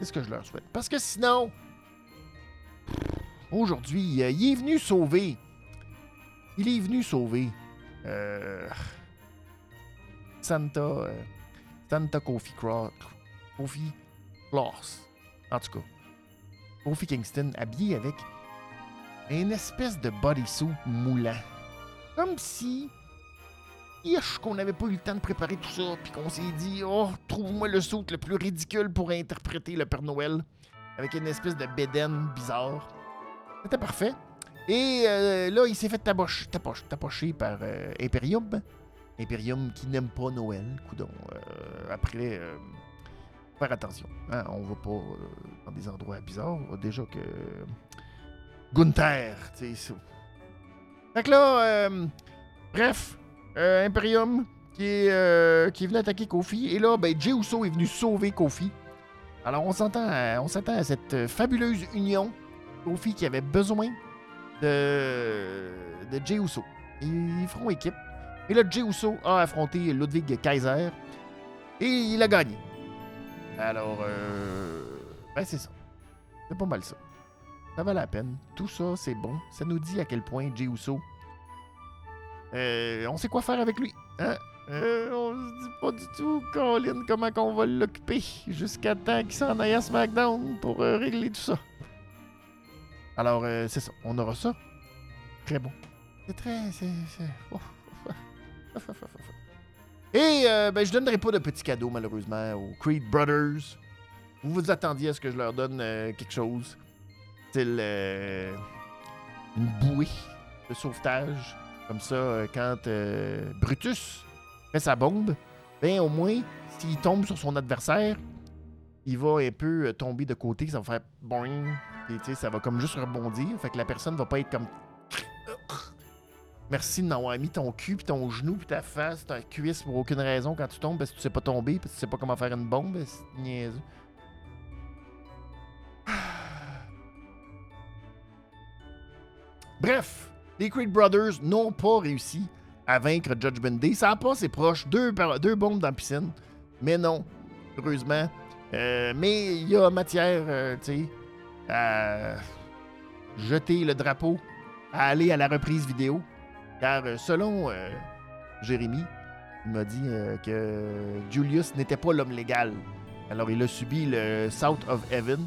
C'est ce que je leur souhaite. Parce que sinon, aujourd'hui, euh, il est venu sauver. Il est venu sauver. euh, Santa. Santa Kofi Cross. Kofi Kloss. En tout cas. Kofi Kingston habillé avec une espèce de bodysuit moulant. Comme si qu'on n'avait pas eu le temps de préparer tout ça, puis qu'on s'est dit, oh, trouve-moi le saut le plus ridicule pour interpréter le Père Noël, avec une espèce de bédaine bizarre. C'était parfait. Et euh, là, il s'est fait tapocher, tapocher par euh, Imperium. Imperium qui n'aime pas Noël, coudon. Euh, après, faire attention. Hein, on va pas dans des endroits bizarres. Déjà que Gunther, tu sais. Fait que là, bref, Imperium qui est, qui est venu attaquer Kofi. Et là, ben, Jey Uso est venu sauver Kofi. Alors, on s'entend on s'attend à cette fabuleuse union. Kofi qui avait besoin de, de Jey Uso. Ils feront équipe. Et là, Jey Uso a affronté Ludwig Kaiser et il a gagné. Alors, euh, ben c'est ça. C'est pas mal ça. Ça va la peine. Tout ça, c'est bon. Ça nous dit à quel point Jey Uso, euh, on sait quoi faire avec lui. Hein? Euh, on se dit pas du tout, Colin, comment qu'on va l'occuper jusqu'à temps qu'il s'en aille à SmackDown pour euh, régler tout ça. Alors, euh, c'est ça. On aura ça. Très bon. C'est très. C'est. Oh. Et euh, ben, je donnerai pas de petits cadeaux, malheureusement, aux Creed Brothers. Vous vous attendiez à ce que je leur donne quelque chose. Style. une bouée de sauvetage. Comme ça, quand Brutus fait sa bombe, ben au moins, s'il tombe sur son adversaire, il va un peu tomber de côté. Ça va faire boing, et ça va comme juste rebondir. Fait que la personne va pas être comme. (coughs) Merci de m'avoir mis ton cul, puis ton genou, puis ta face, ta cuisse pour aucune raison quand tu tombes, parce que tu sais pas tomber, parce que tu sais pas comment faire une bombe. C'est niaiseux. (sighs) Bref, les Creed Brothers n'ont pas réussi à vaincre Judgment Day. Ça a pas c'est proche. Deux, bombes dans la piscine. Mais non, heureusement. Euh, mais il y a matière, euh, tu sais, à jeter le drapeau, à aller à la reprise vidéo. Car euh, selon Jérémy, il m'a dit que Julius n'était pas l'homme légal. Alors il a subi le South of Heaven.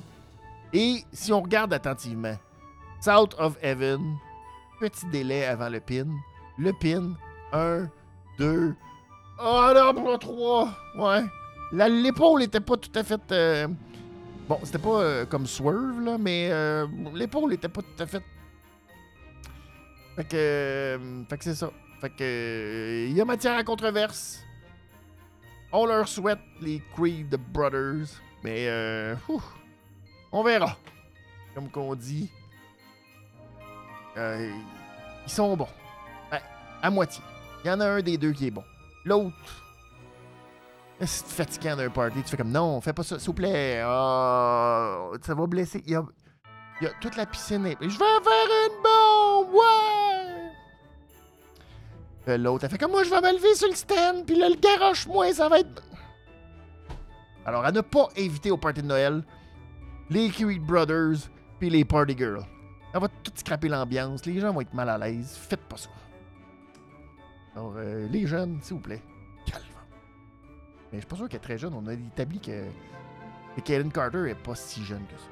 Et si on regarde attentivement, South of Heaven, petit délai avant le pin. Le pin, 1, 2, oh non, 3, ouais. L'épaule n'était pas tout à fait Bon, c'était pas euh, comme Swerve, là, mais euh, l'épaule était pas tout à fait. Fait que. Euh, fait que c'est ça. Fait que. Il y a matière à controverse. On leur souhaite les Creed Brothers. Mais. on verra. Comme qu'on dit. Ils sont bons. À moitié. Il y en a un des deux qui est bon. L'autre c'est fatigant d'un party. Tu fais comme non, fais pas ça, s'il vous plaît. Oh, ça va blesser. Il y a, toute la piscine. Je vais faire une bombe, ouais! L'autre, elle fait comme moi, je vais me lever sur le stand, puis là, le garoche-moi, ça va être. Alors, à ne pas éviter au party de Noël les Kiwi Brothers puis les Party Girls. Ça va tout scraper l'ambiance. Les gens vont être mal à l'aise. Faites pas ça. Alors, euh, les jeunes, s'il vous plaît. Mais je suis pas sûr qu'elle est très jeune. On a établi que, que Kaden Carter est pas si jeune que ça.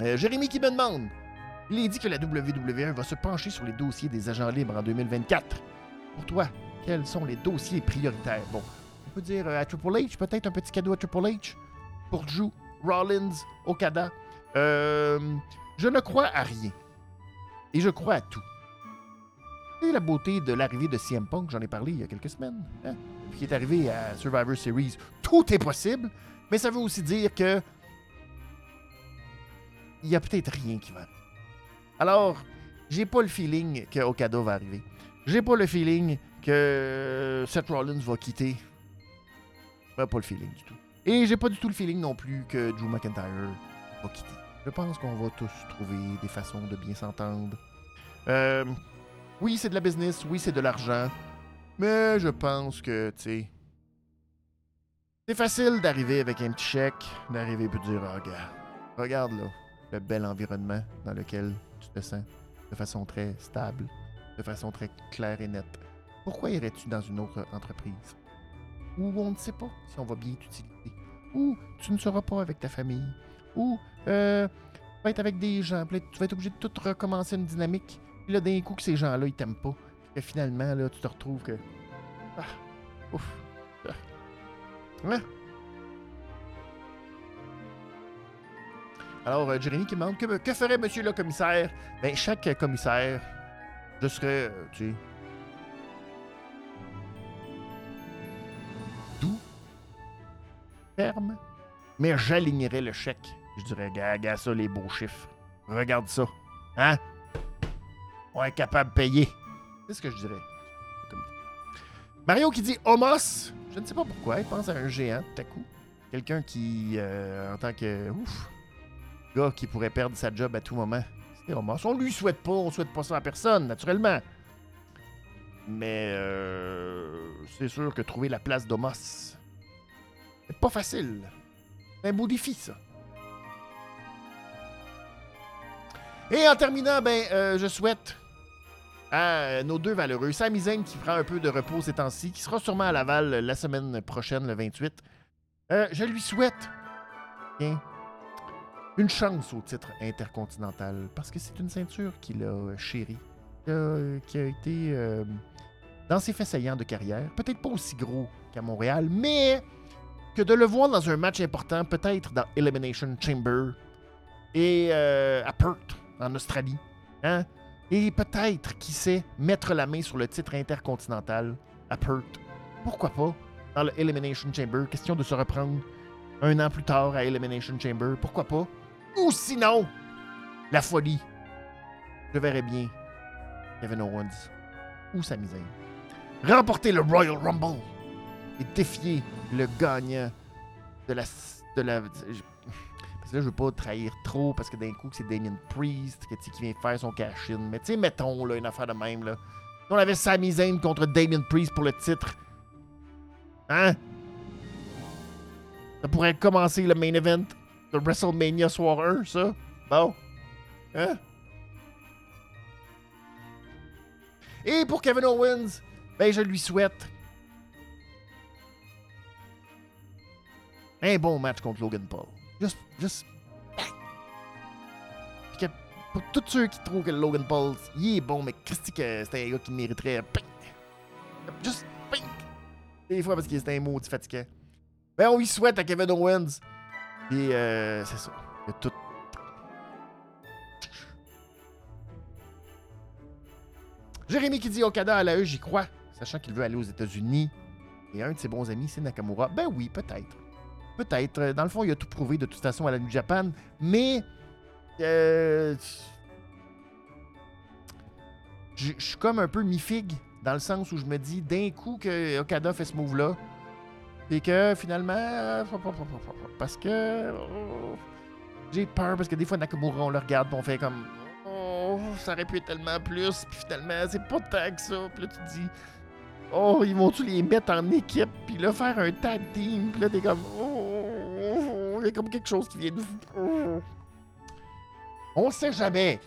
Euh, Jérémy qui me demande il est dit que la WWE va se pencher sur les dossiers des agents libres en 2024. Pour toi, quels sont les dossiers prioritaires? Bon, on peut dire euh, à Triple H, peut-être un petit cadeau à Triple H pour Drew, Rollins, Okada. Euh, je ne crois à rien. Et je crois à tout la beauté de l'arrivée de CM Punk, j'en ai parlé il y a quelques semaines, hein, qui est arrivé à Survivor Series. Tout est possible, mais ça veut aussi dire que il y a peut-être rien qui va. Alors, j'ai pas le feeling que Okada va arriver. J'ai pas le feeling que Seth Rollins va quitter. J'ai pas le feeling du tout. Et j'ai pas du tout le feeling non plus que Drew McIntyre va quitter. Je pense qu'on va tous trouver des façons de bien s'entendre. Euh, oui, c'est de la business, oui, c'est de l'argent, mais je pense que, tu sais, c'est facile d'arriver avec un petit chèque, d'arriver et de dire, regarde, regarde là, le bel environnement dans lequel tu te sens de façon très stable, de façon très claire et nette. Pourquoi irais-tu dans une autre entreprise? Où on ne sait pas si on va bien t'utiliser, où tu ne seras pas avec ta famille, où euh, vas être avec des gens, tu vas être obligé de tout recommencer une dynamique. Puis là, d'un coup, que ces gens-là, ils t'aiment pas. Puis finalement, là, tu te retrouves que. Ah, ouf. Ah. Hein? Alors, euh, Jérémy qui demande que, ferait monsieur le commissaire? Ben, chaque commissaire, je serais, euh, tu. Mais j'alignerais le chèque. Je dirais, regarde ça, les beaux chiffres. Regarde ça. Hein? On est capable de payer. C'est ce que je dirais. Mario qui dit Homos. Je ne sais pas pourquoi. Il pense à un géant tout à coup. Quelqu'un qui, euh, en tant que. Ouf. Gars qui pourrait perdre sa job à tout moment. C'est Homos. On lui souhaite pas. On souhaite pas ça à personne, naturellement. Mais euh, c'est sûr que trouver la place d'Homos, pas facile. C'est un beau défi, ça. Et en terminant, ben, euh, je souhaite à nos deux valeureux, Sami qui prend un peu de repos ces temps-ci, qui sera sûrement à Laval la semaine prochaine, le 28. Euh, je lui souhaite une chance au titre intercontinental parce que c'est une ceinture qu'il a chérie, euh, qui a été euh, dans ses faits saillants de carrière. Peut-être pas aussi gros qu'à Montréal, mais que de le voir dans un match important, peut-être dans Elimination Chamber et à Perth en Australie. Hein? Et peut-être, qui sait, mettre la main sur le titre intercontinental à Perth. Pourquoi pas? Dans le Elimination Chamber? Question de se reprendre un an plus tard à Elimination Chamber. Pourquoi pas? Ou sinon, la folie. Je verrais bien Kevin Owens ou Sami Zayn remporter le Royal Rumble et défier le gagnant de la, de la là, je veux pas trahir trop parce que d'un coup, c'est Damien Priest qui vient faire son cash-in. Mais tu sais, mettons là, une affaire de même. Là. On avait Sami Zayn contre Damien Priest pour le titre. Hein? Ça pourrait commencer le main event de WrestleMania Soir 1, ça? Bon. Hein? Et pour Kevin Owens, ben je lui souhaite un bon match contre Logan Paul. Juste. Juste. pour tous ceux qui trouvent que Logan Paul, il est bon, mais Christy, que c'est un gars qui mériterait. Juste. Des fois, parce qu'il est un maudit fatigué. Ben, on lui souhaite à Kevin Owens. Et euh, c'est ça. Il tout. Jérémy qui dit Okada à la E, j'y crois, sachant qu'il veut aller aux États-Unis. Et un de ses bons amis, c'est Nakamura. Ben oui, peut-être. Peut-être. Euh, dans le fond, il a tout prouvé de toute façon à la New Japan. Mais. Euh, je suis comme un peu mi-figue dans le sens où je me dis d'un coup que Okada fait ce move-là. Et que finalement. Parce que. Oh, j'ai peur parce que des fois, Nakamura, on le regarde et on fait comme. Oh, ça aurait pu être tellement plus. Puis finalement, c'est pas tant que ça. Puis là, tu te dis. Oh, ils vont-tu les mettre en équipe, puis là, faire un tag team, puis là, t'es comme. Oh, comme quelque chose qui vient de. On sait jamais.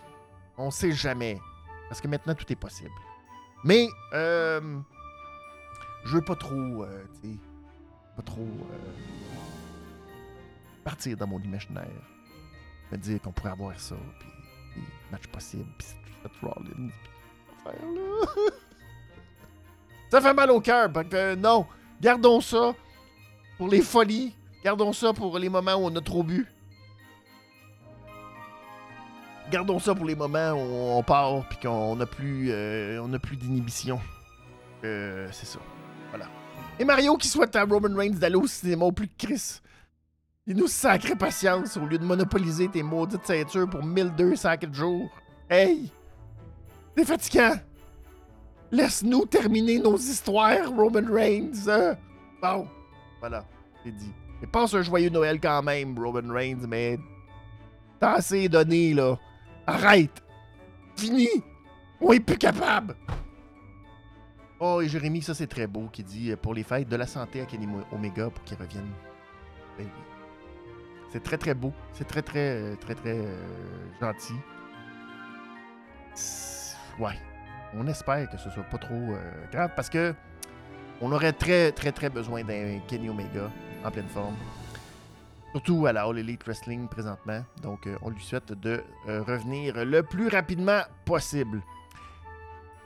On sait jamais. Parce que maintenant, tout est possible. Mais, euh, je veux pas trop, euh, tu sais, pas trop euh, partir dans mon imaginaire. Me dire qu'on pourrait avoir ça, puis match possible, puis Rollins, puis là. (laughs) Ça fait mal au cœur. que non, gardons ça pour les folies. Gardons ça pour les moments où on a trop bu. Gardons ça pour les moments où on part puis qu'on n'a plus, euh, plus d'inhibition. Euh, c'est ça. Voilà. Et Mario qui souhaite à Roman Reigns d'aller au cinéma plus que Chris. Il nous sacré patience au lieu de monopoliser tes maudites ceintures pour 1200 jours. Hey! C'est fatigant! Laisse-nous terminer nos histoires, Roman Reigns. Hein? Bon, voilà, c'est dit. Et passe un joyeux Noël quand même, Roman Reigns, mais t'as assez donné, là. Arrête. Fini. On est plus capable. Oh, et Jérémy, ça c'est très beau, qui dit euh, pour les fêtes de la santé à Kenny Omega pour qu'il revienne. Ben. C'est très très beau. C'est très très euh, très très, euh, gentil. Ouais on espère que ce soit pas trop grave parce que on aurait très, très, très besoin d'un Kenny Omega en pleine forme. surtout à la All Elite Wrestling présentement. Donc, euh, on lui souhaite de euh, revenir le plus rapidement possible.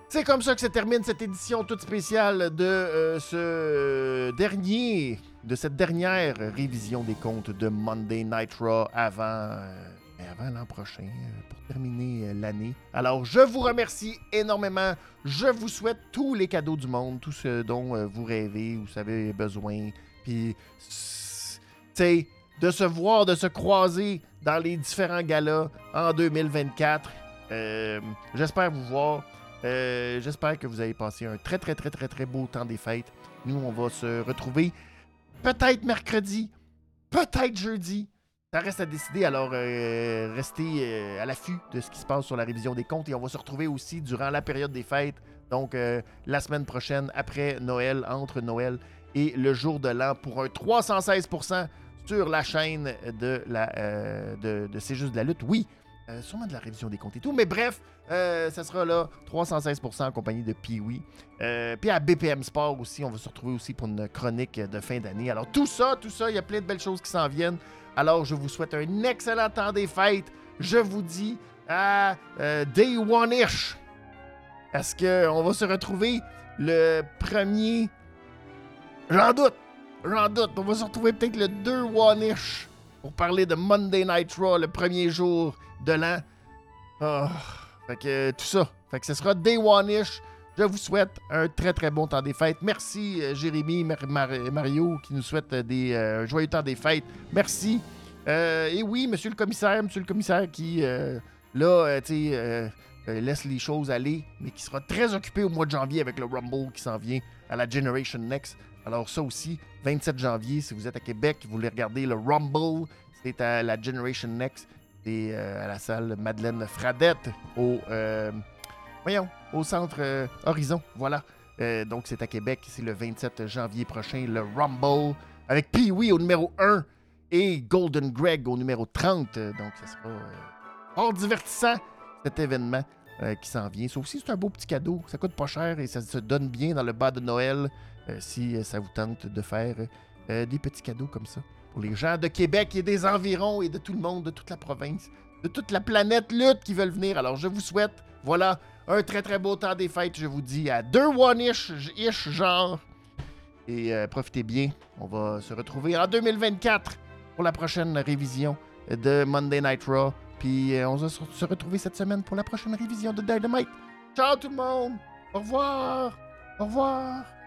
C'est comme ça que se termine cette édition toute spéciale de euh, ce dernier, de cette dernière révision des comptes de Monday Night Raw avant, avant l'an prochain, pour terminer l'année. Alors, je vous remercie énormément. Je vous souhaite tous les cadeaux du monde, tout ce dont vous rêvez, vous avez besoin. Puis, tu sais, de se voir, de se croiser dans les différents galas en 2024. Euh, J'espère vous voir. Euh, J'espère que vous avez passé un très, très, très, très, très beau temps des fêtes. Nous, on va se retrouver peut-être mercredi, peut-être jeudi. Ça reste à décider, alors euh, restez à l'affût de ce qui se passe sur la révision des comptes et on va se retrouver aussi durant la période des fêtes, donc la semaine prochaine, après Noël, entre Noël et le jour de l'an, pour un 316% sur la chaîne euh, de, de C'est juste de la lutte. Oui, euh, sûrement de la révision des comptes et tout, mais bref, euh, ça sera là 316% en compagnie de Pee-Wee. Euh, puis à BPM Sport aussi, on va se retrouver aussi pour une chronique de fin d'année. Alors tout ça, tout ça, il y a plein de belles choses qui s'en viennent. Alors je vous souhaite un excellent temps des fêtes. Je vous dis à euh, Day One-ish. Est-ce qu'on va se retrouver le premier... J'en doute. J'en doute. On va se retrouver peut-être le 2 One-ish pour parler de Monday Night Raw, le premier jour de l'an. Ah, fait que tout ça. Fait que ce sera Day One-ish. Je vous souhaite un très très bon temps des fêtes. Merci euh, Jérémy, Mar- Mar- Mario qui nous souhaite euh, des euh, joyeux temps des fêtes. Merci. Et oui, monsieur le commissaire, monsieur le commissaire qui, là, tu sais, laisse les choses aller, mais qui sera très occupé au mois de janvier avec le Rumble qui s'en vient à la Generation Next. Alors ça aussi, 27 janvier, si vous êtes à Québec, vous voulez regarder le Rumble, c'est à la Generation Next et euh, à la salle Madeleine Fradette au, euh, au centre euh, Horizon. Voilà. Donc c'est à Québec, c'est le 27 janvier prochain, le Rumble avec Pee-Wee au numéro 1 et Golden Greg au numéro 30. Euh, Donc ça sera fort divertissant cet événement qui s'en vient. Ça aussi, c'est un beau petit cadeau. Ça coûte pas cher et ça se donne bien dans le bas de Noël si euh, ça vous tente de faire euh, des petits cadeaux comme ça pour les gens de Québec et des environs et de tout le monde, de toute la province, de toute la planète lutte qui veulent venir. Alors je vous souhaite, voilà, un très très beau temps des fêtes. Je vous dis à 2 one-ish, ish, genre. Et euh, profitez bien. On va se retrouver en 2024 pour la prochaine révision de Monday Night Raw. Puis euh, on va se retrouver cette semaine pour la prochaine révision de Dynamite. Ciao tout le monde! Au revoir! Au revoir!